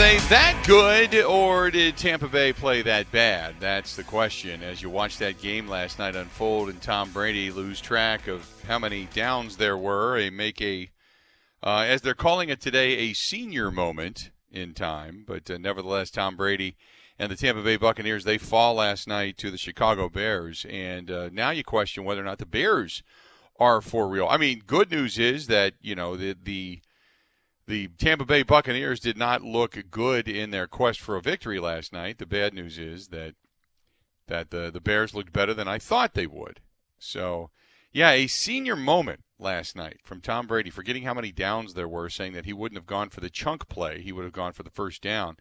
They that good, or did Tampa Bay play that bad? That's the question. As you watch that game last night unfold, and Tom Brady lose track of how many downs there were, a make a, uh, as they're calling it today, a senior moment in time. But uh, nevertheless, Tom Brady and the Tampa Bay Buccaneers they fall last night to the Chicago Bears, and uh, now you question whether or not the Bears are for real. I mean, good news is that you know the the the Tampa Bay Buccaneers did not look good in their quest for a victory last night. The bad news is that that the the Bears looked better than I thought they would. So, yeah, a senior moment last night from Tom Brady, forgetting how many downs there were, saying that he wouldn't have gone for the chunk play, he would have gone for the first down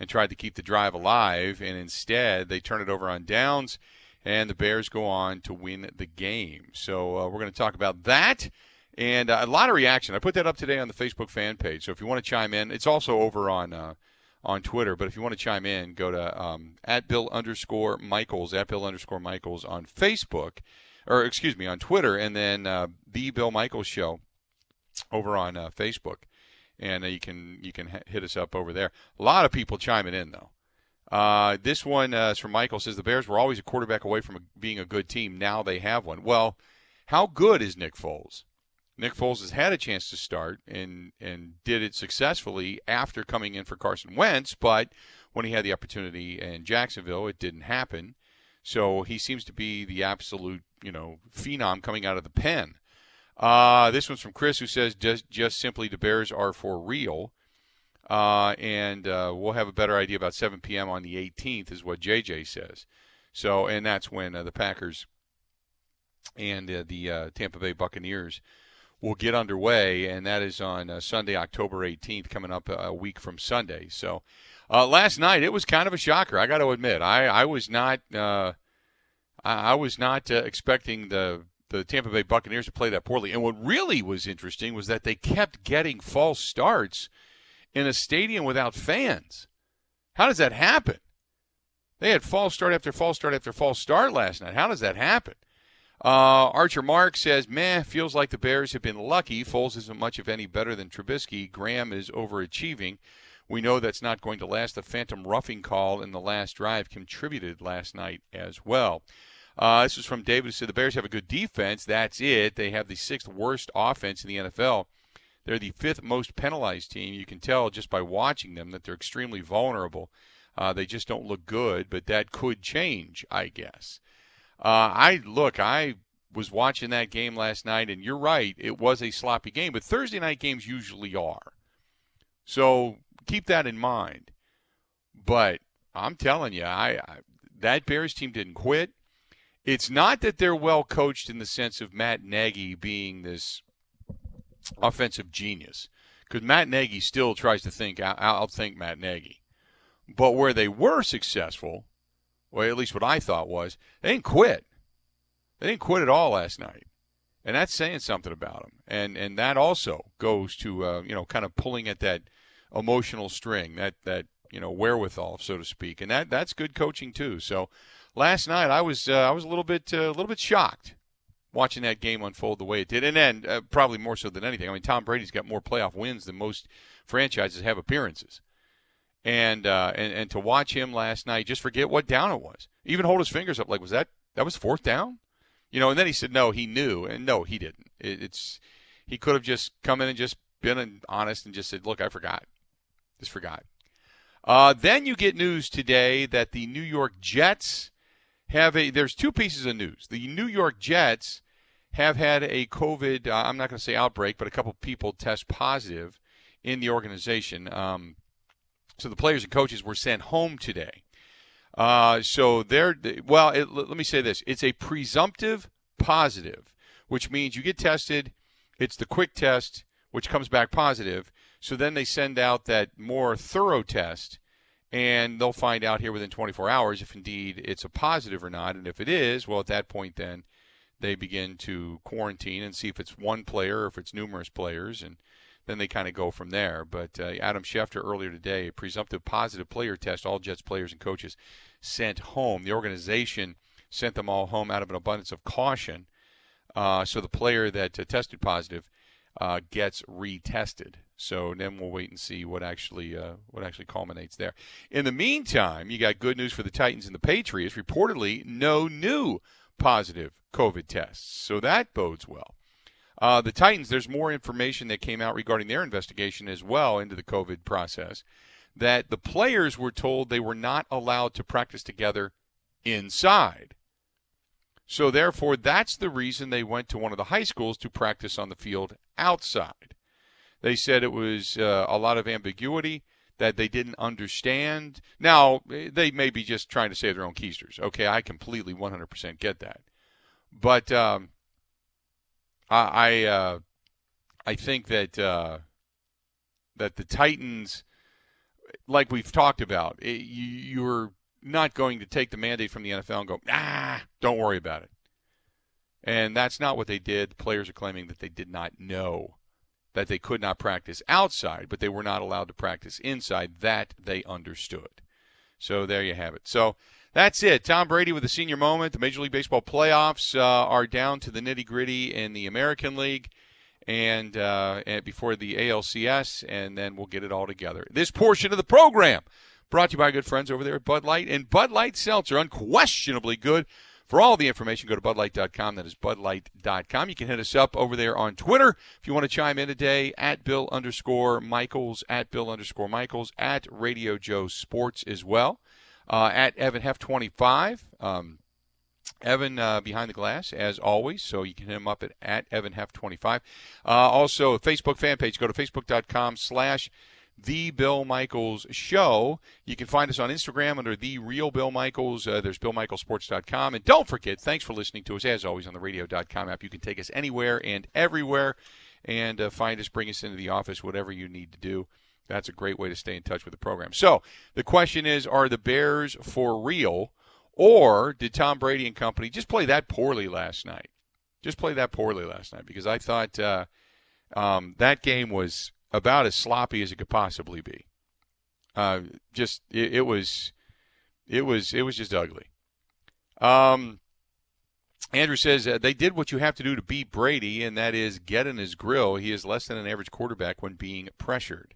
and tried to keep the drive alive, and instead they turn it over on downs, and the Bears go on to win the game. So uh, we're going to talk about that and uh, a lot of reaction. I put that up today on the Facebook fan page. So if you want to chime in, it's also over on uh, on Twitter. But if you want to chime in, go to um, at Bill underscore Michaels at Bill underscore Michaels on Facebook, or excuse me on Twitter, and then uh, the Bill Michaels Show over on uh, Facebook, and uh, you can you can hit us up over there. A lot of people chiming in though. Uh, this one uh, is from Michael says the Bears were always a quarterback away from a, being a good team. Now they have one. Well, how good is Nick Foles? Nick Foles has had a chance to start and and did it successfully after coming in for Carson Wentz, but when he had the opportunity in Jacksonville, it didn't happen. So he seems to be the absolute, you know, phenom coming out of the pen. Uh, this one's from Chris, who says just just simply the Bears are for real, uh, and uh, we'll have a better idea about 7 p.m. on the 18th, is what JJ says. So, and that's when uh, the Packers and uh, the uh, Tampa Bay Buccaneers will get underway, and that is on uh, Sunday, October 18th, coming up a week from Sunday. So uh, last night it was kind of a shocker. I got to admit, I I was not uh, I, I, was not uh, expecting the the Tampa Bay Buccaneers to play that poorly. And what really was interesting was that they kept getting false starts in a stadium without fans. How does that happen? They had false start after false start after false start last night. How does that happen? Uh, Archer Mark says, meh, feels like the Bears have been lucky. Foles isn't much of any better than Trubisky. Graham is overachieving. We know that's not going to last. The phantom roughing call in the last drive contributed last night as well. Uh, this is from David who said the Bears have a good defense. That's it. They have the sixth worst offense in the NFL. They're the fifth most penalized team. You can tell just by watching them that they're extremely vulnerable. Uh, they just don't look good, but that could change, I guess. Uh, I look, I was watching that game last night, and you're right, it was a sloppy game, but Thursday night games usually are. So keep that in mind. But I'm telling you, I, I that Bears team didn't quit. It's not that they're well coached in the sense of Matt Nagy being this offensive genius, because Matt Nagy still tries to think. I'll think Matt Nagy, but where they were successful well, at least what I thought was, they didn't quit. They didn't quit at all last night, and that's saying something about them. And and that also goes to uh, you know kind of pulling at that emotional string, that that you know wherewithal, so to speak, and that that's good coaching too. So last night I was uh, I was a little bit uh, a little bit shocked watching that game unfold the way it did, and then uh, probably more so than anything. I mean, Tom Brady's got more playoff wins than most franchises have appearances, and uh, and and to watch him last night, just forget what down it was, even hold his fingers up like was that that was fourth down, you know, and then he said no, he knew, and no, he didn't. It, it's he could have just come in and just been honest and just said, look, I forgot, just forgot. Uh, then you get news today that the New York Jets have a. There's two pieces of news. The New York Jets have had a COVID. Uh, I'm not going to say outbreak, but a couple people test positive in the organization. Um, so the players and coaches were sent home today. Uh, so they're well. It, let me say this: it's a presumptive positive, which means you get tested. It's the quick test, which comes back positive. So then they send out that more thorough test, and they'll find out here within 24 hours if indeed it's a positive or not. And if it is, well, at that point, then they begin to quarantine and see if it's one player or if it's numerous players, and then they kind of go from there. But uh, Adam Schefter earlier today, presumptive positive player test, all Jets players and coaches sent home. The organization sent them all home out of an abundance of caution. Uh, so the player that uh, tested positive uh, gets retested. So then we'll wait and see what actually uh, what actually culminates there. In the meantime, you got good news for the Titans and the Patriots. Reportedly, no new positive COVID tests, so that bodes well. Uh, the Titans, there's more information that came out regarding their investigation as well into the COVID process. That the players were told they were not allowed to practice together inside. So, therefore, that's the reason they went to one of the high schools to practice on the field outside. They said it was uh, a lot of ambiguity that they didn't understand. Now, they may be just trying to save their own keisters. Okay, I completely 100% get that. But um, I I, uh, I think that uh, that the Titans, like we've talked about, it, you, you're not going to take the mandate from the NFL and go, ah, don't worry about it. And that's not what they did. The players are claiming that they did not know that they could not practice outside, but they were not allowed to practice inside. That they understood. So there you have it. So that's it. Tom Brady with a senior moment. The Major League Baseball playoffs uh, are down to the nitty gritty in the American League and, uh, and before the ALCS, and then we'll get it all together. This portion of the program brought to you by good friends over there at Bud Light and Bud Light Seltzer, unquestionably good. For all the information, go to budlight.com. That is budlight.com. You can hit us up over there on Twitter if you want to chime in today at Bill underscore Michaels, at Bill underscore Michaels, at Radio Joe Sports as well, uh, at Evan Hef 25. Um, Evan uh, behind the glass as always, so you can hit him up at, at Evan Hef 25. Uh, also, Facebook fan page. Go to facebook.com slash the Bill Michaels Show. You can find us on Instagram under The Real Bill Michaels. Uh, there's BillMichaelSports.com. And don't forget, thanks for listening to us, as always, on the Radio.com app. You can take us anywhere and everywhere and uh, find us, bring us into the office, whatever you need to do. That's a great way to stay in touch with the program. So the question is are the Bears for real? Or did Tom Brady and company just play that poorly last night? Just play that poorly last night because I thought uh, um, that game was about as sloppy as it could possibly be. Uh, just it, it, was, it was, it was just ugly. Um, Andrew says uh, they did what you have to do to beat Brady, and that is get in his grill. He is less than an average quarterback when being pressured.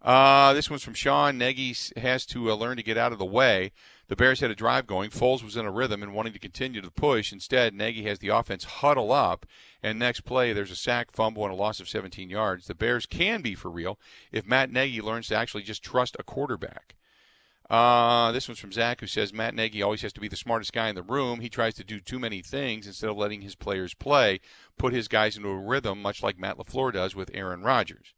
Uh, this one's from Sean. Nagy has to uh, learn to get out of the way. The Bears had a drive going. Foles was in a rhythm and wanting to continue to push. Instead, Nagy has the offense huddle up, and next play, there's a sack, fumble, and a loss of 17 yards. The Bears can be for real if Matt Nagy learns to actually just trust a quarterback. Uh, this one's from Zach, who says Matt Nagy always has to be the smartest guy in the room. He tries to do too many things instead of letting his players play, put his guys into a rhythm, much like Matt LaFleur does with Aaron Rodgers.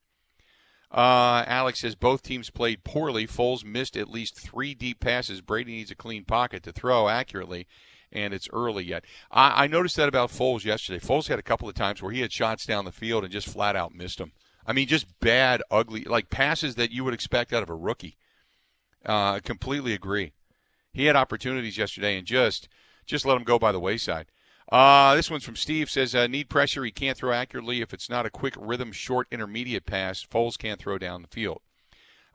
Uh, Alex says both teams played poorly. Foles missed at least three deep passes. Brady needs a clean pocket to throw accurately, and it's early yet. I, I noticed that about Foles yesterday. Foles had a couple of times where he had shots down the field and just flat out missed them. I mean, just bad, ugly, like passes that you would expect out of a rookie. Uh, completely agree. He had opportunities yesterday and just just let them go by the wayside. Uh, this one's from Steve. Says uh, need pressure. He can't throw accurately if it's not a quick rhythm, short intermediate pass. Foles can't throw down the field.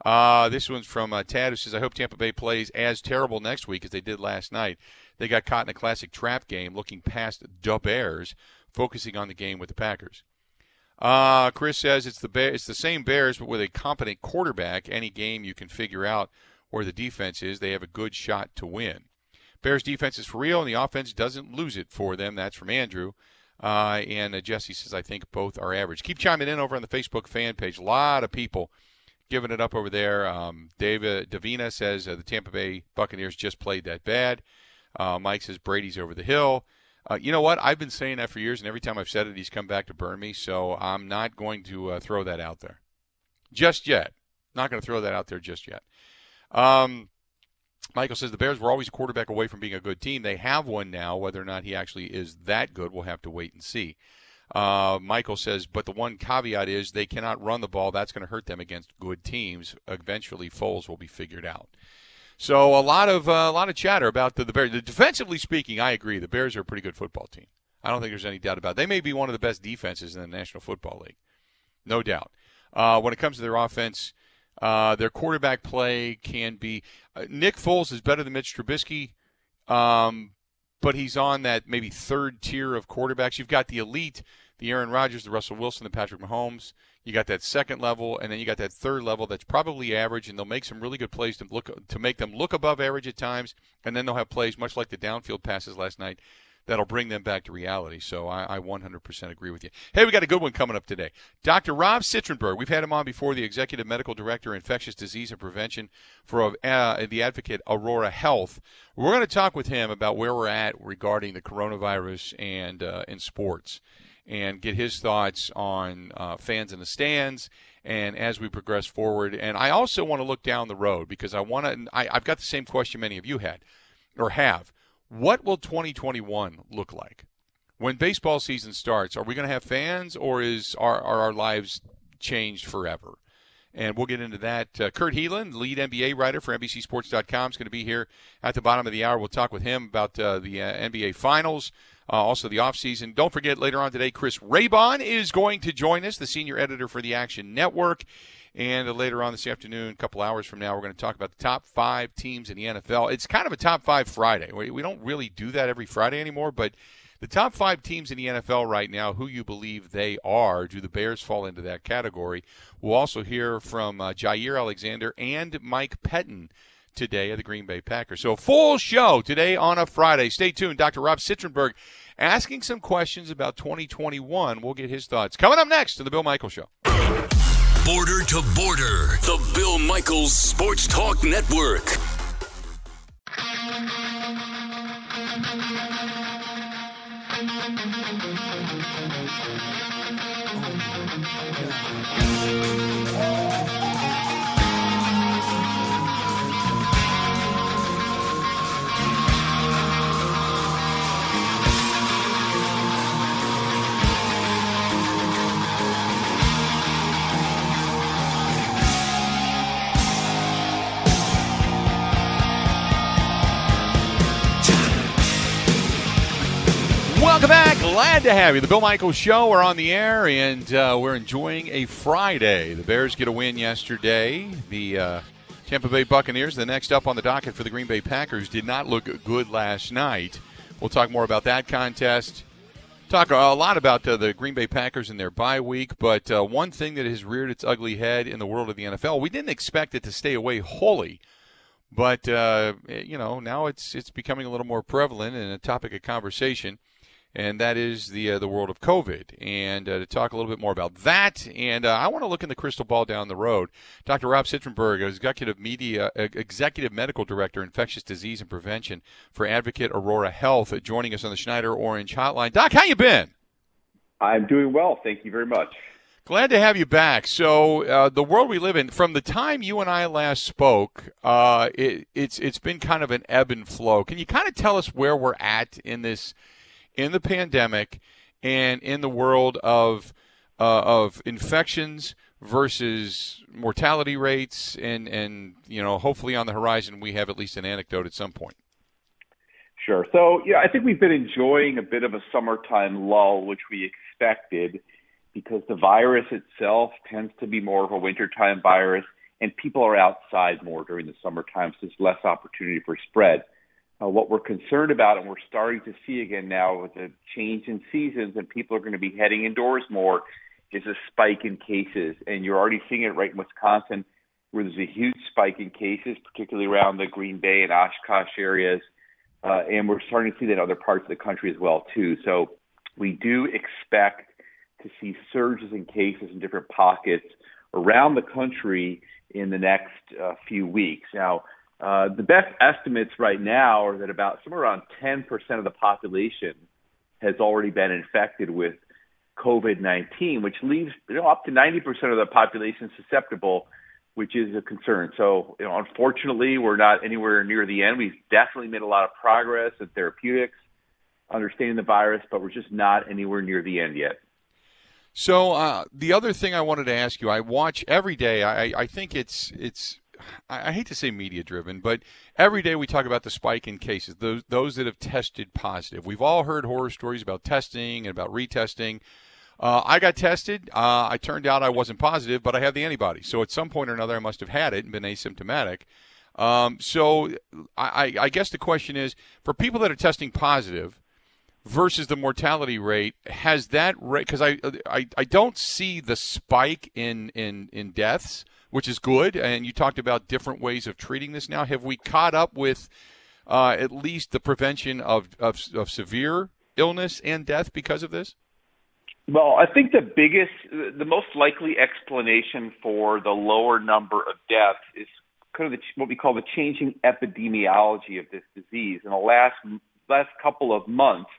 Uh, this one's from uh, Tad, who says, "I hope Tampa Bay plays as terrible next week as they did last night. They got caught in a classic trap game, looking past the Bears, focusing on the game with the Packers." Uh, Chris says it's the Bear, it's the same Bears, but with a competent quarterback. Any game you can figure out where the defense is, they have a good shot to win. Bears defense is for real, and the offense doesn't lose it for them. That's from Andrew. Uh, and uh, Jesse says, I think both are average. Keep chiming in over on the Facebook fan page. A lot of people giving it up over there. Um, David Davina says uh, the Tampa Bay Buccaneers just played that bad. Uh, Mike says Brady's over the hill. Uh, you know what? I've been saying that for years, and every time I've said it, he's come back to burn me. So I'm not going to uh, throw that out there just yet. Not going to throw that out there just yet. Um, Michael says the Bears were always a quarterback away from being a good team. They have one now. Whether or not he actually is that good, we'll have to wait and see. Uh, Michael says, but the one caveat is they cannot run the ball. That's going to hurt them against good teams. Eventually, Foles will be figured out. So a lot of uh, a lot of chatter about the, the Bears. Defensively speaking, I agree. The Bears are a pretty good football team. I don't think there's any doubt about it. They may be one of the best defenses in the National Football League, no doubt. Uh, when it comes to their offense, uh, their quarterback play can be. Uh, Nick Foles is better than Mitch Trubisky, um, but he's on that maybe third tier of quarterbacks. You've got the elite, the Aaron Rodgers, the Russell Wilson, the Patrick Mahomes. You got that second level, and then you got that third level that's probably average, and they'll make some really good plays to look to make them look above average at times, and then they'll have plays much like the downfield passes last night that'll bring them back to reality. So I, I 100% agree with you. Hey, we got a good one coming up today. Dr. Rob Citronberg, we've had him on before, the Executive Medical Director, Infectious Disease and Prevention for uh, the Advocate Aurora Health. We're going to talk with him about where we're at regarding the coronavirus and uh, in sports and get his thoughts on uh, fans in the stands and as we progress forward. And I also want to look down the road because I want to. I've got the same question many of you had or have. What will 2021 look like? When baseball season starts, are we going to have fans or is are, are our lives changed forever? And we'll get into that. Uh, Kurt Helin, lead NBA writer for NBCSports.com, is going to be here at the bottom of the hour. We'll talk with him about uh, the uh, NBA Finals, uh, also the offseason. Don't forget, later on today, Chris Raybon is going to join us, the senior editor for the Action Network. And later on this afternoon, a couple hours from now, we're going to talk about the top five teams in the NFL. It's kind of a top five Friday. We don't really do that every Friday anymore, but the top five teams in the NFL right now, who you believe they are. Do the Bears fall into that category? We'll also hear from uh, Jaire Alexander and Mike Pettine today of the Green Bay Packers. So, full show today on a Friday. Stay tuned. Dr. Rob Citronberg asking some questions about 2021. We'll get his thoughts. Coming up next to the Bill Michael Show. Border to Border, the Bill Michaels Sports Talk Network. Welcome Glad to have you. The Bill Michaels Show. We're on the air, and uh, we're enjoying a Friday. The Bears get a win yesterday. The uh, Tampa Bay Buccaneers, the next up on the docket for the Green Bay Packers, did not look good last night. We'll talk more about that contest. Talk a lot about uh, the Green Bay Packers and their bye week, but uh, one thing that has reared its ugly head in the world of the NFL, we didn't expect it to stay away wholly but uh, you know now it's it's becoming a little more prevalent and a topic of conversation and that is the uh, the world of COVID. And uh, to talk a little bit more about that, and uh, I want to look in the crystal ball down the road. Dr. Rob Citronberg, executive media, uh, executive medical director, infectious disease and prevention for Advocate Aurora Health, joining us on the Schneider Orange Hotline. Doc, how you been? I'm doing well, thank you very much. Glad to have you back. So, uh, the world we live in, from the time you and I last spoke, uh, it, it's it's been kind of an ebb and flow. Can you kind of tell us where we're at in this in the pandemic and in the world of uh, of infections versus mortality rates and and you know hopefully on the horizon we have at least an anecdote at some point Sure. So, yeah, I think we've been enjoying a bit of a summertime lull, which we expected because the virus itself tends to be more of a wintertime virus and people are outside more during the summertime, so there's less opportunity for spread. Uh, what we're concerned about, and we're starting to see again now with the change in seasons, and people are going to be heading indoors more, is a spike in cases. And you're already seeing it right in Wisconsin, where there's a huge spike in cases, particularly around the Green Bay and Oshkosh areas. Uh, and we're starting to see that in other parts of the country as well too. So we do expect to see surges in cases in different pockets around the country in the next uh, few weeks. Now, uh, the best estimates right now are that about somewhere around 10% of the population has already been infected with COVID-19, which leaves you know, up to 90% of the population susceptible, which is a concern. So, you know, unfortunately, we're not anywhere near the end. We've definitely made a lot of progress in therapeutics, understanding the virus, but we're just not anywhere near the end yet. So uh, the other thing I wanted to ask you, I watch every day. I, I think it's it's I hate to say media driven, but every day we talk about the spike in cases, those those that have tested positive. We've all heard horror stories about testing and about retesting. Uh, I got tested. Uh, I turned out I wasn't positive, but I have the antibody. So at some point or another, I must have had it and been asymptomatic. Um, so I, I guess the question is for people that are testing positive versus the mortality rate has that rate because I, I i don't see the spike in in in deaths which is good and you talked about different ways of treating this now. Have we caught up with uh, at least the prevention of, of, of severe illness and death because of this? Well i think the biggest the most likely explanation for the lower number of deaths is kind of the, what we call the changing epidemiology of this disease. In the last last couple of months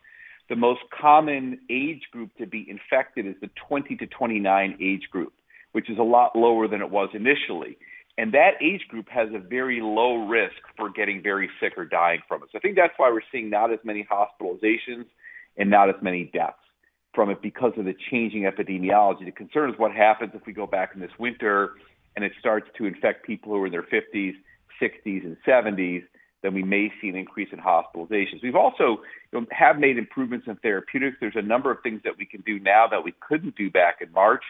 the most common age group to be infected is the 20 to 29 age group, which is a lot lower than it was initially. And that age group has a very low risk for getting very sick or dying from it. So I think that's why we're seeing not as many hospitalizations and not as many deaths from it because of the changing epidemiology. The concern is what happens if we go back in this winter and it starts to infect people who are in their 50s, 60s, and 70s then we may see an increase in hospitalizations. We've also you know, have made improvements in therapeutics. There's a number of things that we can do now that we couldn't do back in March.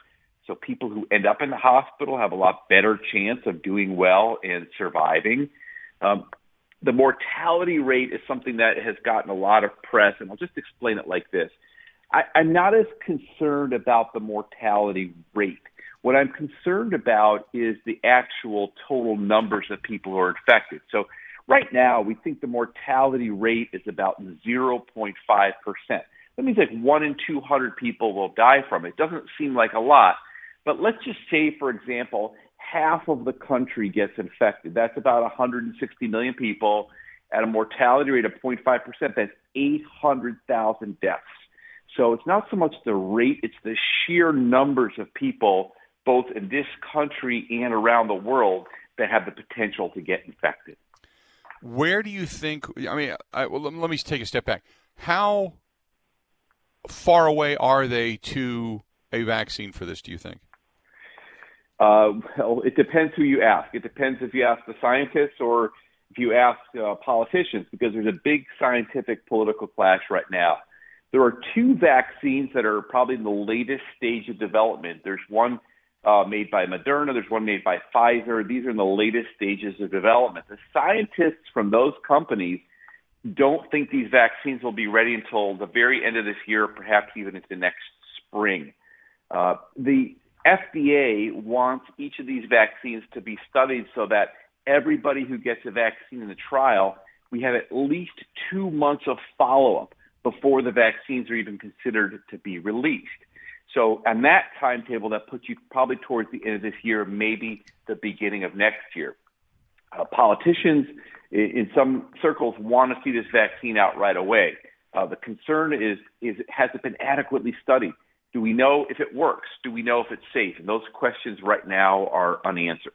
So people who end up in the hospital have a lot better chance of doing well and surviving. Um, the mortality rate is something that has gotten a lot of press, and I'll just explain it like this. I, I'm not as concerned about the mortality rate. What I'm concerned about is the actual total numbers of people who are infected. So Right now, we think the mortality rate is about 0.5%. That means like one in 200 people will die from it. Doesn't seem like a lot, but let's just say, for example, half of the country gets infected. That's about 160 million people at a mortality rate of 0.5%. That's 800,000 deaths. So it's not so much the rate, it's the sheer numbers of people, both in this country and around the world, that have the potential to get infected. Where do you think? I mean, I, well, let me take a step back. How far away are they to a vaccine for this? Do you think? Uh, well, it depends who you ask. It depends if you ask the scientists or if you ask uh, politicians, because there's a big scientific political clash right now. There are two vaccines that are probably in the latest stage of development. There's one uh, made by Moderna. There's one made by Pfizer. These are in the latest stages of development. The scientists from those companies don't think these vaccines will be ready until the very end of this year, perhaps even into next spring. Uh, the FDA wants each of these vaccines to be studied so that everybody who gets a vaccine in the trial, we have at least two months of follow up before the vaccines are even considered to be released. So on that timetable, that puts you probably towards the end of this year, maybe the beginning of next year. Uh, politicians in some circles want to see this vaccine out right away. Uh, the concern is, is has it been adequately studied? Do we know if it works? Do we know if it's safe? And those questions right now are unanswered.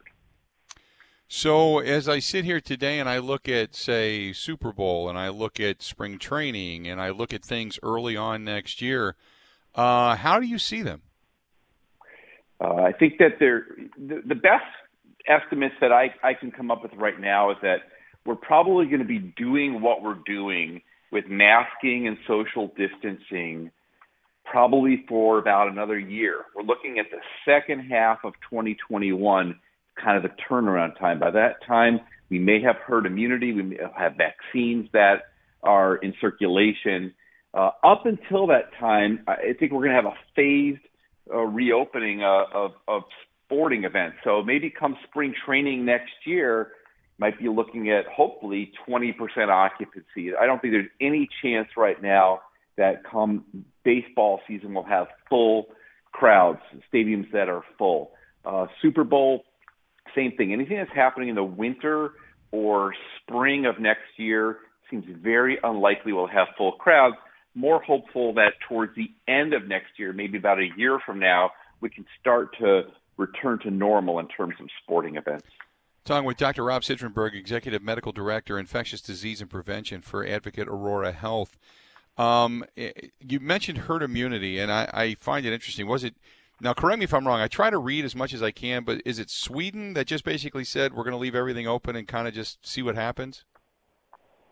So as I sit here today and I look at, say, Super Bowl and I look at spring training and I look at things early on next year – uh, how do you see them? Uh, I think that they're the, the best estimates that I, I can come up with right now is that we're probably going to be doing what we're doing with masking and social distancing probably for about another year. We're looking at the second half of 2021, kind of the turnaround time. By that time, we may have herd immunity, we may have vaccines that are in circulation. Uh, up until that time, I think we're going to have a phased uh, reopening uh, of, of sporting events. So maybe come spring training next year, might be looking at hopefully 20% occupancy. I don't think there's any chance right now that come baseball season will have full crowds, stadiums that are full. Uh, Super Bowl, same thing. Anything that's happening in the winter or spring of next year seems very unlikely we'll have full crowds. More hopeful that towards the end of next year, maybe about a year from now, we can start to return to normal in terms of sporting events. Talking with Dr. Rob Citronberg, Executive Medical Director, Infectious Disease and Prevention for Advocate Aurora Health. Um, eh, you mentioned herd immunity, and I, I, find it interesting. Was it now? Correct me if I'm wrong. I try to read as much as I can, but is it Sweden that just basically said we're going to leave everything open and kind of just see what happens?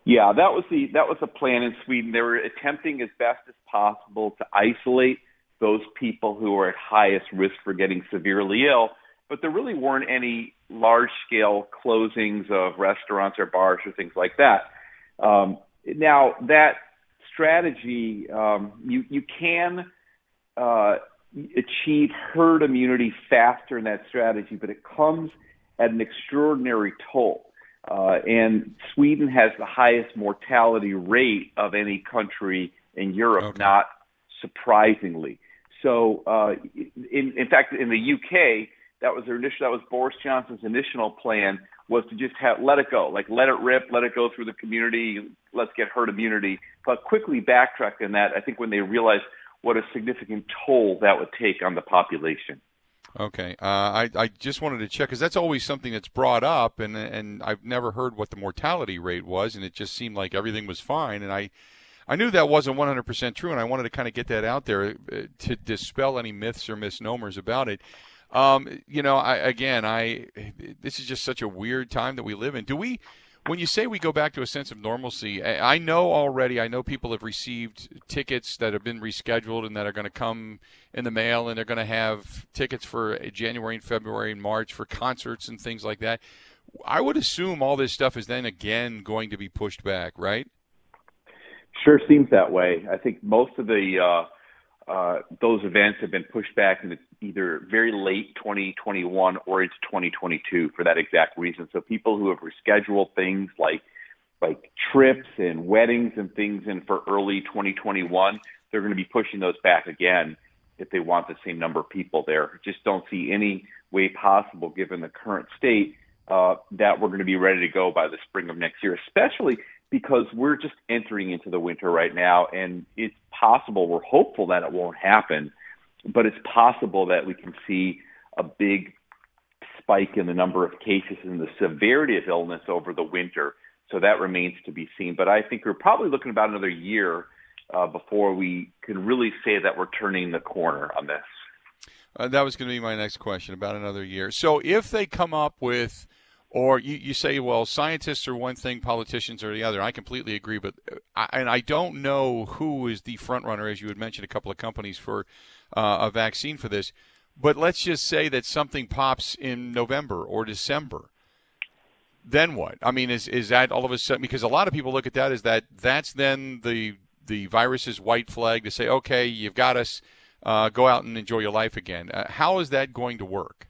Yeah, that was the that was the plan in Sweden. They were attempting as best as possible to isolate those people who are at highest risk for getting severely ill, but there really weren't any large scale closings of restaurants or bars or things like that. Um, now that strategy, um, you you can uh, achieve herd immunity faster in that strategy, but it comes at an extraordinary toll. Uh, and Sweden has the highest mortality rate of any country in Europe, okay. not surprisingly. So, uh, in, in fact, in the UK, that was their initial. That was Boris Johnson's initial plan was to just have let it go, like let it rip, let it go through the community, let's get herd immunity. But quickly backtracked in that. I think when they realized what a significant toll that would take on the population. Okay, uh, I I just wanted to check because that's always something that's brought up, and and I've never heard what the mortality rate was, and it just seemed like everything was fine, and I. I knew that wasn't 100% true, and I wanted to kind of get that out there uh, to dispel any myths or misnomers about it. Um, you know, I, again, I this is just such a weird time that we live in. Do we? When you say we go back to a sense of normalcy, I know already. I know people have received tickets that have been rescheduled and that are going to come in the mail, and they're going to have tickets for January and February and March for concerts and things like that. I would assume all this stuff is then again going to be pushed back, right? Sure seems that way. I think most of the uh, uh, those events have been pushed back into either very late 2021 or into 2022 for that exact reason. So people who have rescheduled things like like trips and weddings and things in for early 2021, they're going to be pushing those back again if they want the same number of people there. Just don't see any way possible, given the current state, uh, that we're going to be ready to go by the spring of next year, especially because we're just entering into the winter right now, and it's possible, we're hopeful that it won't happen, but it's possible that we can see a big spike in the number of cases and the severity of illness over the winter. So that remains to be seen. But I think we're probably looking about another year uh, before we can really say that we're turning the corner on this. Uh, that was going to be my next question about another year. So if they come up with or you, you say, well, scientists are one thing, politicians are the other. I completely agree, but uh, I, and I don't know who is the front runner, as you had mentioned, a couple of companies for uh, a vaccine for this. But let's just say that something pops in November or December. Then what? I mean, is is that all of a sudden? Because a lot of people look at that as that that's then the the virus's white flag to say, okay, you've got us. Uh, go out and enjoy your life again. Uh, how is that going to work?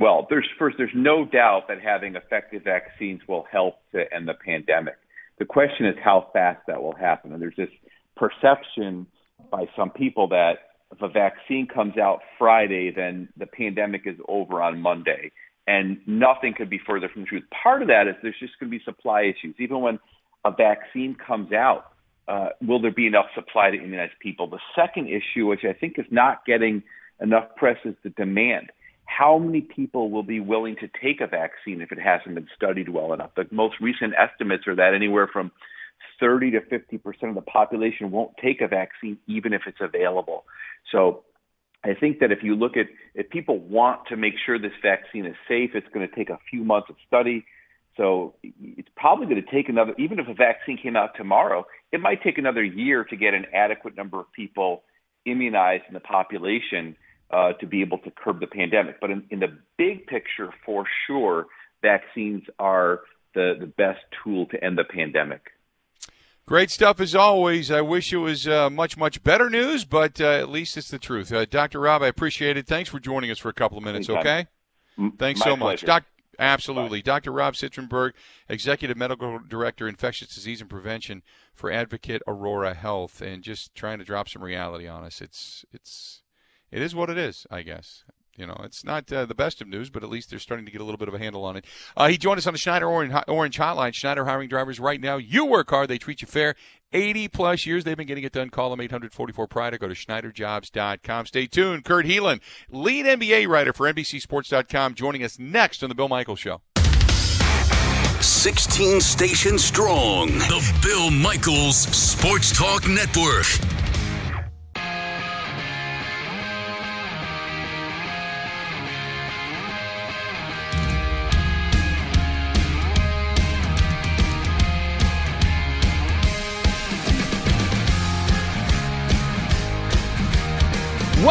Well, there's first, there's no doubt that having effective vaccines will help to end the pandemic. The question is how fast that will happen. And there's this perception by some people that if a vaccine comes out Friday, then the pandemic is over on Monday. And nothing could be further from the truth. Part of that is there's just going to be supply issues. Even when a vaccine comes out, uh, will there be enough supply to immunize people? The second issue, which I think is not getting enough press, is the demand how many people will be willing to take a vaccine if it hasn't been studied well enough? The most recent estimates are that anywhere from 30 to 50 percent of the population won't take a vaccine even if it's available. So I think that if you look at if people want to make sure this vaccine is safe, it's going to take a few months of study. So it's probably going to take another, even if a vaccine came out tomorrow, it might take another year to get an adequate number of people immunized in the population uh, to be able to curb the pandemic. But in, in the big picture, for sure, vaccines are the, the best tool to end the pandemic. Great stuff as always. I wish it was uh, much, much better news, but uh, at least it's the truth. Uh, Dr. Rob, I appreciate it. Thanks for joining us for a couple of minutes, okay? Thanks My so much. pleasure. Doc- Absolutely. Bye. Dr. Rob Citronberg, Executive Medical Director, Infectious Disease and Prevention for Advocate Aurora Health, and just trying to drop some reality on us. It's, it's, it is what it is, I guess. You know, it's not uh, the best of news, but at least they're starting to get a little bit of a handle on it. Uh, he joined us on the Schneider Orange, Orange Hotline. Schneider hiring drivers right now. You work hard, they treat you fair. 80 plus years they've been getting it done. Call them 844 Pride or go to SchneiderJobs.com. Stay tuned. Kurt Helin, lead NBA writer for NBCSports.com, joining us next on The Bill Michaels Show. 16 stations strong. The Bill Michaels Sports Talk Network.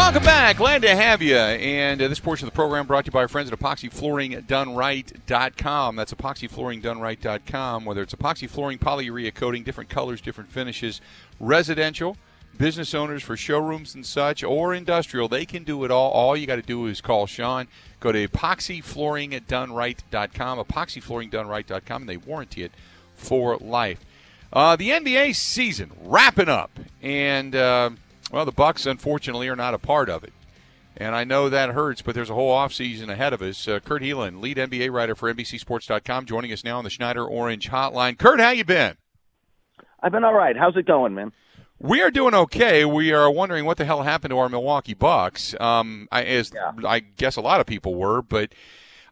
Welcome back. Glad to have you. And uh, this portion of the program brought to you by our friends at epoxyflooringdoneright.com. That's epoxyflooringdoneright.com. Whether it's epoxy flooring, polyurea coating, different colors, different finishes, residential, business owners for showrooms and such, or industrial, they can do it all. All you got to do is call Sean. Go to epoxyflooringdoneright.com, epoxyflooringdoneright.com, and they warranty it for life. Uh, the NBA season wrapping up, and. Uh, well, the Bucks unfortunately are not a part of it. And I know that hurts, but there's a whole offseason ahead of us. Uh, Kurt Helin, lead NBA writer for NBCSports.com, joining us now on the Schneider Orange Hotline. Kurt, how you been? I've been all right. How's it going, man? We are doing okay. We are wondering what the hell happened to our Milwaukee Bucks. Um, I, as Yeah. I guess a lot of people were, but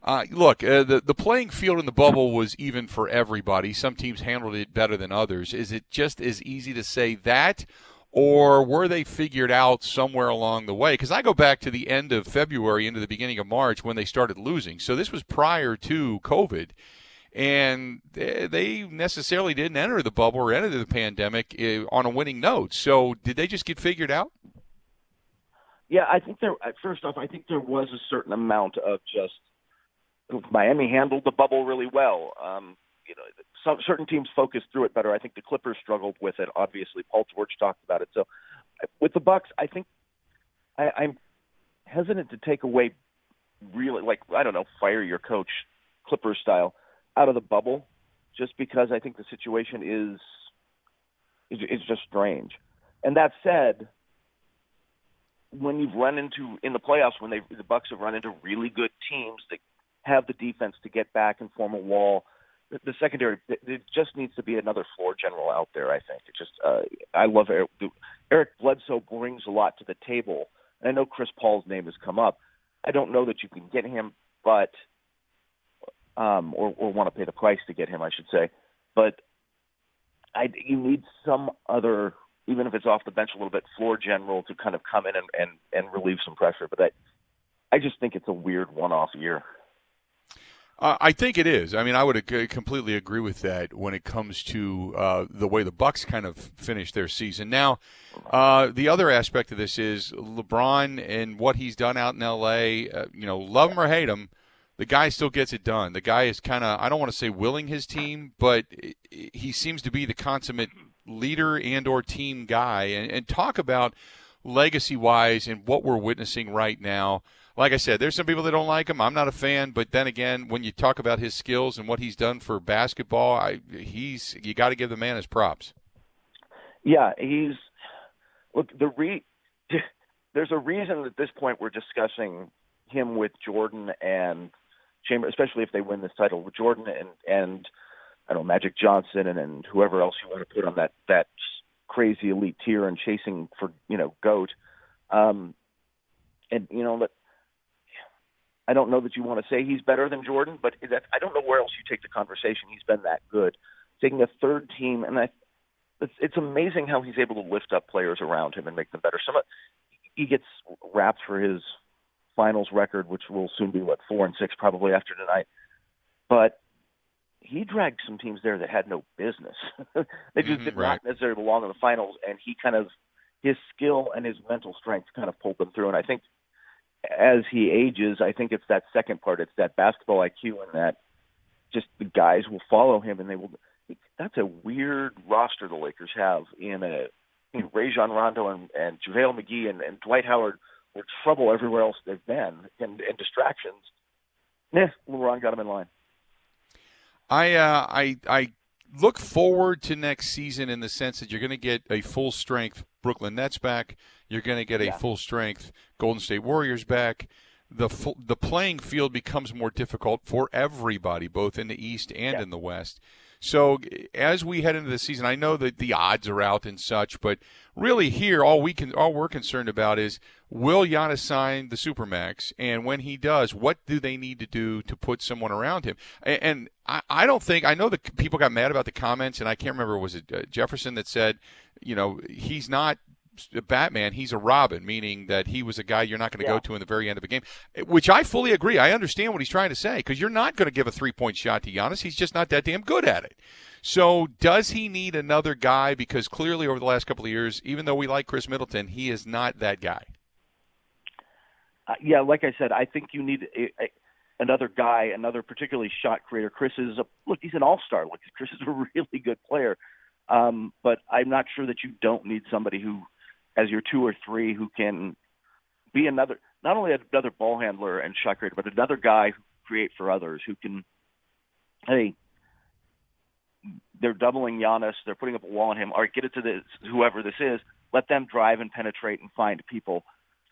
uh, look, uh, the the playing field in the bubble was even for everybody. Some teams handled it better than others. Is it just as easy to say that, or were they figured out somewhere along the way? Because I go back to the end of February into the beginning of March when they started losing. So this was prior to COVID. And they necessarily didn't enter the bubble or enter the pandemic uh, on a winning note. So did they just get figured out? Yeah, I think there. First off, I think there was a certain amount of just Miami handled the bubble really well. Um, you know, some certain teams focused through it better. I think the Clippers struggled with it. Obviously, Paul George talked about it. So, with the Bucks, I think I, I'm hesitant to take away really like I don't know, fire your coach, Clippers style, out of the bubble, just because I think the situation is is, is just strange. And that said, when you've run into in the playoffs when they the Bucks have run into really good teams that have the defense to get back and form a wall. The, secondary, it, just needs to be another floor general out there. I think it just. Uh, I love Eric. Eric Bledsoe brings a lot to the table, and I know Chris Paul's name has come up. I don't know that you can get him, but um, or, or want to pay the price to get him, I should say. But I, you need some other even if it's off the bench a little bit, floor general to kind of come in and, and, and relieve some pressure. But I, I just think it's a weird one-off year. Uh, I think it is. I mean, I would ag- completely agree with that when it comes to uh, the way the Bucks kind of finished their season. Now, uh, the other aspect of this is LeBron and what he's done out in L.A. Uh, you know, love him or hate him, the guy still gets it done. The guy is kind of I don't want to say willing his team, but he seems to be the consummate leader and or team guy. And, and talk about legacy wise and what we're witnessing right now like I said, there's some people that don't like him. I'm not a fan, but then again, when you talk about his skills and what he's done for basketball, I, he's you got to give the man his props. Yeah, he's look the re. There's a reason at this point we're discussing him with Jordan and Chamber, especially if they win this title with Jordan and and I don't know Magic Johnson and, and whoever else you want to put on that that crazy elite tier and chasing for you know goat. Um, and you know I don't know that you want to say he's better than Jordan, but that, I don't know where else you take the conversation. He's been that good. Taking a third team, and I, it's, it's amazing how he's able to lift up players around him and make them better. Some he gets raps for his finals record, which will soon be what four and six probably after tonight. But he dragged some teams there that had no business. they just Mhm, did right. not necessarily belong in the finals, and he kind of his skill and his mental strength kind of pulled them through. And I think as he ages, I think it's that second part. It's that basketball IQ and that just the guys will follow him and they will. That's a weird roster the Lakers have in a you Rajon Rondo and, and JaVale McGee and, and Dwight Howard were trouble everywhere else they've been and, and distractions. Yeah, LeBron got him in line. I uh, I I look forward to next season in the sense that you're going to get a full strength Brooklyn Nets back. You're going to get a Yeah. full strength Golden State Warriors back. The fu- the playing field becomes more difficult for everybody, both in the East and Yeah. in the West. So as we head into the season, I know that the odds are out and such, but really here, all we can, all we're concerned about is will Giannis sign the supermax, and when he does, what do they need to do to put someone around him? And, and I, I don't think I know that people got mad about the comments, and I can't remember was it uh, Jefferson that said, you know, he's not Batman, he's a Robin, meaning that he was a guy you're not going to go to in the very end of a game, which I fully agree. I understand what he's trying to say because you're not going to give a three point shot to Giannis. He's just not that damn good at it. So, does he need another guy? Because clearly, over the last couple of years, even though we like Khris Middleton, he is not that guy. Uh, yeah, like I said, I think you need a, a, another guy, another particularly shot creator. Khris is a look; he's an all-star. Look, Khris is a really good player, um, but I'm not sure that you don't need somebody who, as your two or three, who can be another, not only another ball handler and shot creator, but another guy who create for others, who can, hey, they're doubling Giannis, they're putting up a wall on him. Right, get it to this whoever this is. Let them drive and penetrate and find people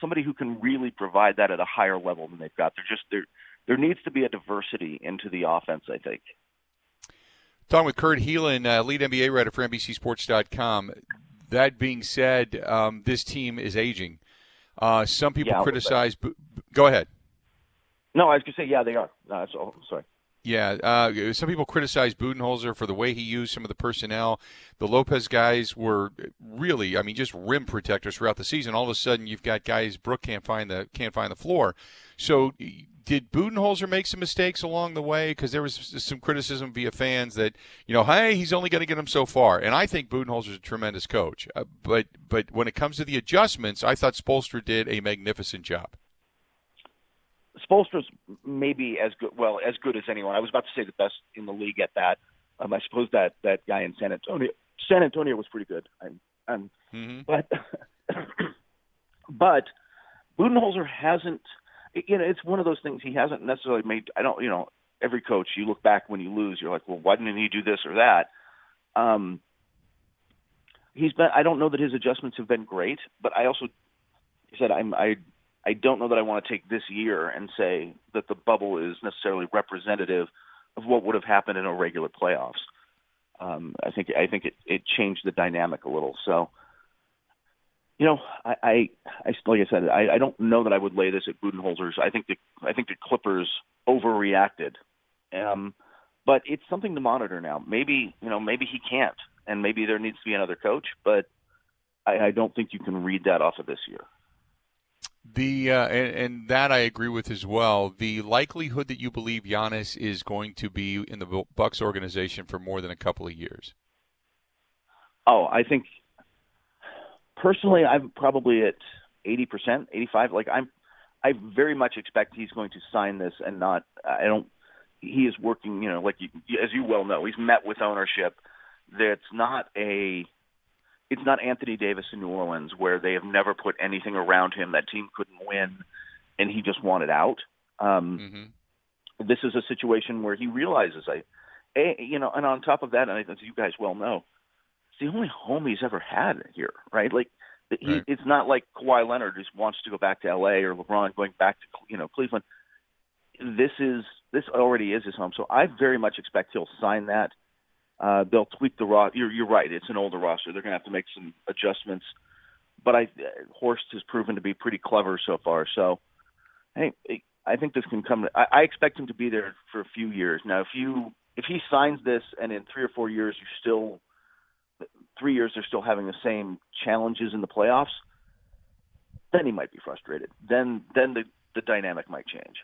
somebody who can really provide that at a higher level than they've got. There just there there needs to be a diversity into the offense. I think. Talking with Kurt Helin, uh, lead NBA writer for NBCSports.com. That being said, um, this team is aging. Uh, some people Yeah, a little bit. criticize. Go ahead. No, I was gonna say yeah, they are. No, that's all. Sorry. Yeah, uh, some people criticize Budenholzer for the way he used some of the personnel. The Lopez guys were really, I mean, just rim protectors throughout the season. All of a sudden, you've got guys Brook can't find the can't find the floor. So, did Budenholzer make some mistakes along the way? Because there was some criticism via fans that you know, hey, he's only going to get him so far. And I think Budenholzer's a tremendous coach. Uh, but but when it comes to the adjustments, I thought Spoelstra did a magnificent job. Spoelstra's maybe as good, well, as good as anyone. I was about to say the best in the league at that. Um, I suppose that that guy in San Antonio, San Antonio was pretty good. I'm, I'm hmm but but Budenholzer hasn't. You know, it's one of those things. He hasn't necessarily made. I don't. You know, every coach you look back when you lose, you're like, well, why didn't he do this or that? Um, he's been. I don't know that his adjustments have been great, but I also said I'm. I I don't know that I want to take this year and say that the bubble is necessarily representative of what would have happened in a regular playoffs. Um, I think I think it, it changed the dynamic a little. So, you know, I, I, I like I said, I, I don't know that I would lay this at Budenholzer's. I think the I think the Clippers overreacted, um, but it's something to monitor now. Maybe you know, maybe he can't, and maybe there needs to be another coach. But I, I don't think you can read that off of this year. The uh, and, and that I agree with as well. The likelihood that you believe Giannis is going to be in the Bucks organization for more than a couple of years. Oh, I think personally, I'm probably at eighty percent, eighty-five. Like I'm, I very much expect he's going to sign this and not. I don't. He is working. You know, like you, as you well know, he's met with ownership. That's not a. It's not Anthony Davis in New Orleans where they have never put anything around him. That team couldn't win, and he just wanted out. Um, Mm-hmm. this is a situation where he realizes I, a, you know, and on top of that, and as you guys well know, it's the only home he's ever had here, right? Like, he, Right. it's not like Kawhi Leonard just wants to go back to L.A. or LeBron going back to you know Cleveland. This is this already is his home, so I very much expect he'll sign that. Uh, they'll tweak the roster. You're, you're right; it's an older roster. They're going to have to make some adjustments, but I Horst has proven to be pretty clever so far. So, hey, I think this can come. I, I expect him to be there for a few years. Now, if you if he signs this and in three or four years you still three years they're still having the same challenges in the playoffs, then he might be frustrated. Then then the the dynamic might change.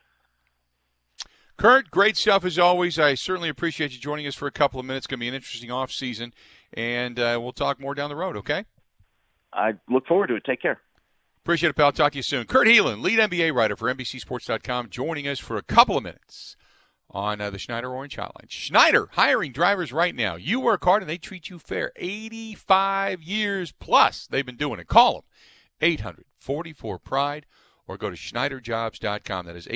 Kurt, great stuff as always. I certainly appreciate you joining us for a couple of minutes. It's going to be an interesting off season, and uh, we'll talk more down the road. Okay. I look forward to it. Take care. Appreciate it, pal. Talk to you soon. Kurt Helin, lead NBA writer for NBCSports.com, joining us for a couple of minutes on uh, the Schneider Orange Hotline. Schneider hiring drivers right now. You work hard and they treat you fair. 85 years plus they've been doing it. Call them 844 Pride or go to SchneiderJobs.com. That is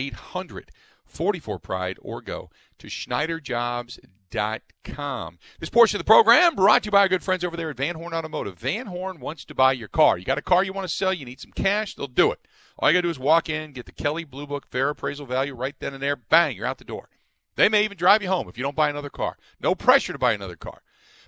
844 Pride or go to SchneiderJobs.com. This portion of the program brought to you by our good friends over there at Van Horn Automotive. Van Horn wants to buy your car. You got a car you want to sell, you need some cash, they'll do it. All you got to do is walk in, get the Kelley Blue Book fair appraisal value right then and there. Bang, you're out the door. They may even drive you home if you don't buy another car. No pressure to buy another car.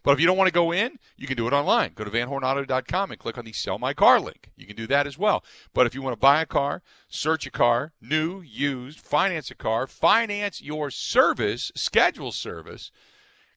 But if you don't want to go in, you can do it online. Go to vanhornauto.com and click on the Sell My Car link. You can do that as well. But if you want to buy a car, search a car, new, used, finance a car, finance your service, schedule service,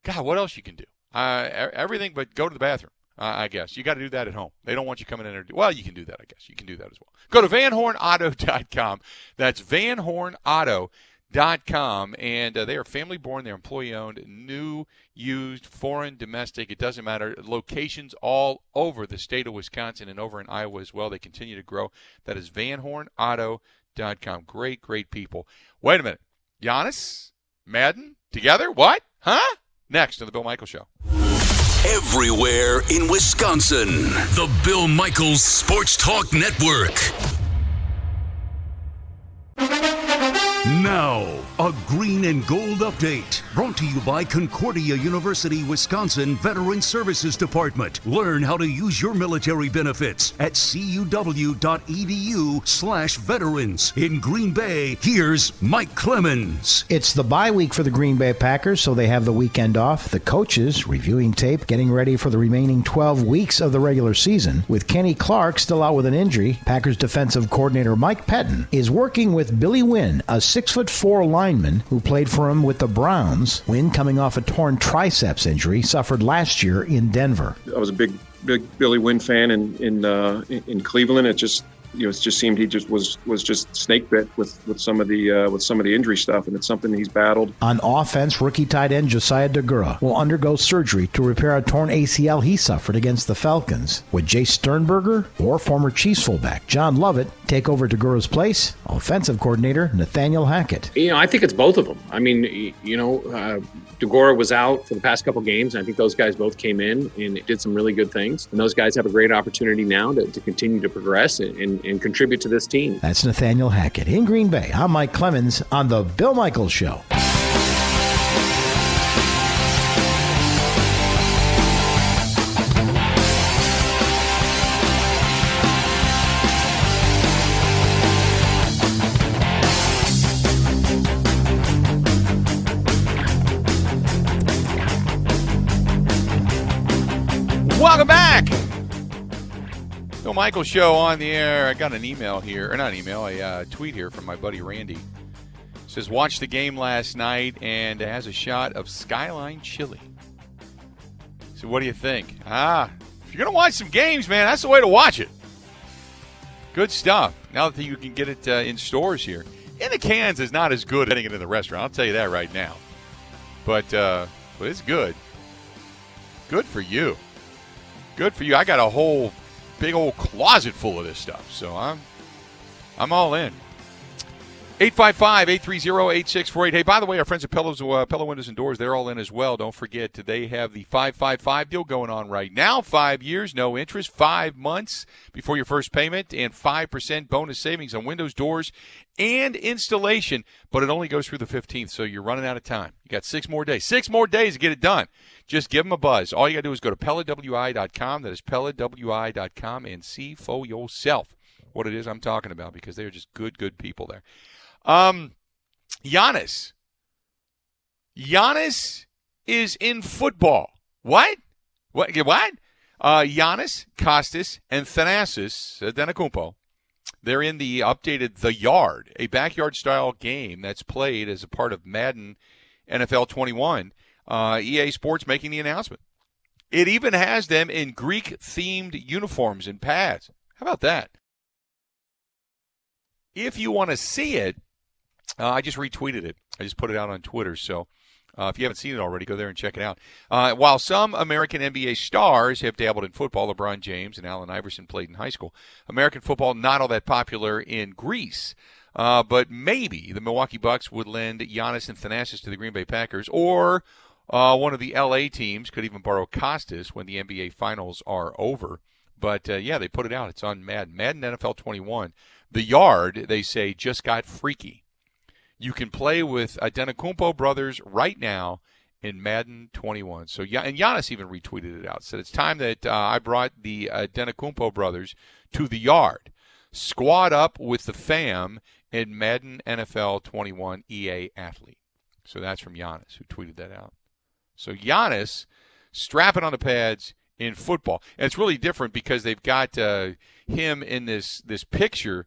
God, what else you can do? Uh, everything but go to the bathroom. Uh, I guess you got to do that at home. They don't want you coming in there. Well, you can do that. I guess you can do that as well. Go to vanhornauto.com. That's vanhornauto.com dot com and uh, they are family born they're employee owned new used foreign domestic it doesn't matter locations all over the state of wisconsin and over in iowa as well they continue to grow. That is vanhornauto.com great great people. Wait a minute. Giannis Madden together? What? Huh? Next on the bill michael show. Everywhere in wisconsin the bill michaels sports talk network now, a green and gold update brought to you by Concordia University, Wisconsin Veteran Services Department. Learn how to use your military benefits at cuw.edu/slash veterans. In Green Bay, here's Mike Clemens. It's the bye week for the Green Bay Packers, so they have the weekend off. The coaches reviewing tape, getting ready for the remaining 12 weeks of the regular season. With Kenny Clark still out with an injury, Packers defensive coordinator Mike Pettine is working with Billy Winn, a six foot four lineman who played for him with the Browns. Winn, coming off a torn triceps injury, suffered last year in Denver. I was a big, big Billy Winn fan in in uh, in Cleveland. It just you know, it just seemed he just was was just snake bit with with some of the uh, with some of the injury stuff, and it's something he's battled. On offense, rookie tight end Josiah Deguara will undergo surgery to repair a torn ACL he suffered against the Falcons. Would Jace Sternberger or former Chiefs fullback John Lovett take over Deguara's place? Offensive coordinator Nathaniel Hackett. You know, I think it's both of them. I mean, you know, uh, Deguara was out for the past couple games, and I think those guys both came in and did some really good things. And those guys have a great opportunity now to, to continue to progress and, and, and contribute to this team. That's Nathaniel Hackett in Green Bay. I'm Mike Clemens on The Bill Michaels Show. Michael show on the air. I got an email here, or not an email, a uh, tweet here from my buddy Randy. It says watched the game last night and has a shot of Skyline Chili. So what do you think? Ah, if you're gonna watch some games, man, that's the way to watch it. Good stuff. Now that you can get it uh, in stores here, in the cans is not as good as getting it in the restaurant. I'll tell you that right now. But uh, but it's good. Good for you. Good for you. I got a whole big old closet full of this stuff, so I'm I'm all in. 855-830-8648. Hey, by the way, our friends at Pella's, uh, Pella Windows and Doors, they're all in as well. Don't forget, they have the 555 deal going on right now. Five years, no interest, five months before your first payment, and 5% bonus savings on windows, doors, and installation. But it only goes through the 15th, so you're running out of time. You got six more days. Six more days to get it done. Just give them a buzz. All you got to do is go to PellaWI.com. That is PellaWI.com and see for yourself what it is I'm talking about because they're just good, good people there. Um, Giannis. Giannis is in football. What? What? What? Uh, Giannis, Kostas, and Thanasis Antetokounmpo. They're in the updated The Yard, a backyard-style game that's played as a part of Madden NFL 21. Uh, EA Sports making the announcement. It even has them in Greek-themed uniforms and pads. How about that? If you want to see it, uh, I just retweeted it. I just put it out on Twitter. So uh, if you haven't seen it already, go there and check it out. Uh, while some American NBA stars have dabbled in football, LeBron James and Allen Iverson played in high school. American football not all that popular in Greece. Uh, but maybe the Milwaukee Bucks would lend Giannis and Thanasis to the Green Bay Packers, or uh, one of the LA teams could even borrow Kostas when the NBA Finals are over. But uh, yeah, they put it out. It's on Madden. Madden NFL 21. The yard, they say, just got freaky. You can play with Antetokounmpo brothers right now in Madden 21. So yeah, and Giannis even retweeted it out. Said it's time that uh, I brought the Antetokounmpo brothers to the yard. Squad up with the fam in Madden NFL 21 EA athlete. So that's from Giannis who tweeted that out. So Giannis strapping on the pads in football, and it's really different because they've got uh, him in this this picture,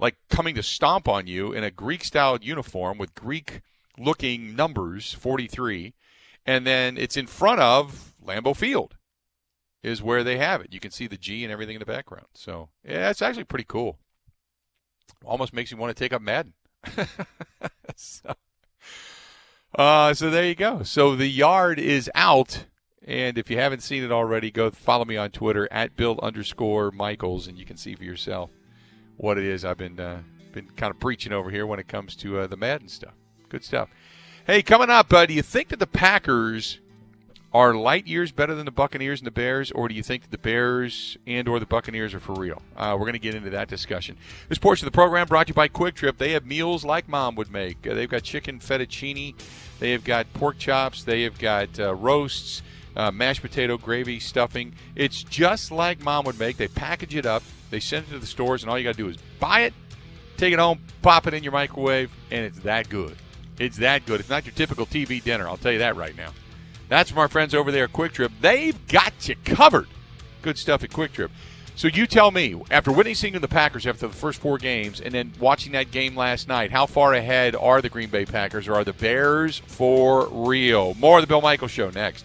like coming to stomp on you in a Greek styled uniform with Greek looking numbers, 43, and then it's in front of Lambeau Field is where they have it. You can see the G and everything in the background. So yeah, it's actually pretty cool. Almost makes you want to take up Madden. so, uh, so there you go. So the yard is out. And if you haven't seen it already, go follow me on Twitter at Bill underscore Michaels, and you can see for yourself what it is I've been uh, been kind of preaching over here when it comes to uh, the Madden stuff. Good stuff. Hey, coming up, uh, do you think that the Packers are light years better than the Buccaneers and the Bears, or do you think that the Bears and or the Buccaneers are for real? Uh, we're going to get into that discussion. This portion of the program brought to you by Kwik Trip. They have meals like mom would make. Uh, they've got chicken fettuccine, they have got pork chops, they have got uh, roasts, uh, mashed potato gravy, stuffing. It's just like mom would make. They package it up, they send it to the stores, and all you got to do is buy it, take it home, pop it in your microwave, and it's that good. It's that good. It's not your typical TV dinner. I'll tell you that right now. That's from our friends over there at Kwik Trip. They've got you covered. Good stuff at Kwik Trip. So you tell me, after witnessing the Packers after the first four games and then watching that game last night, how far ahead are the Green Bay Packers or are the Bears for real? More of the Bill Michaels Show next.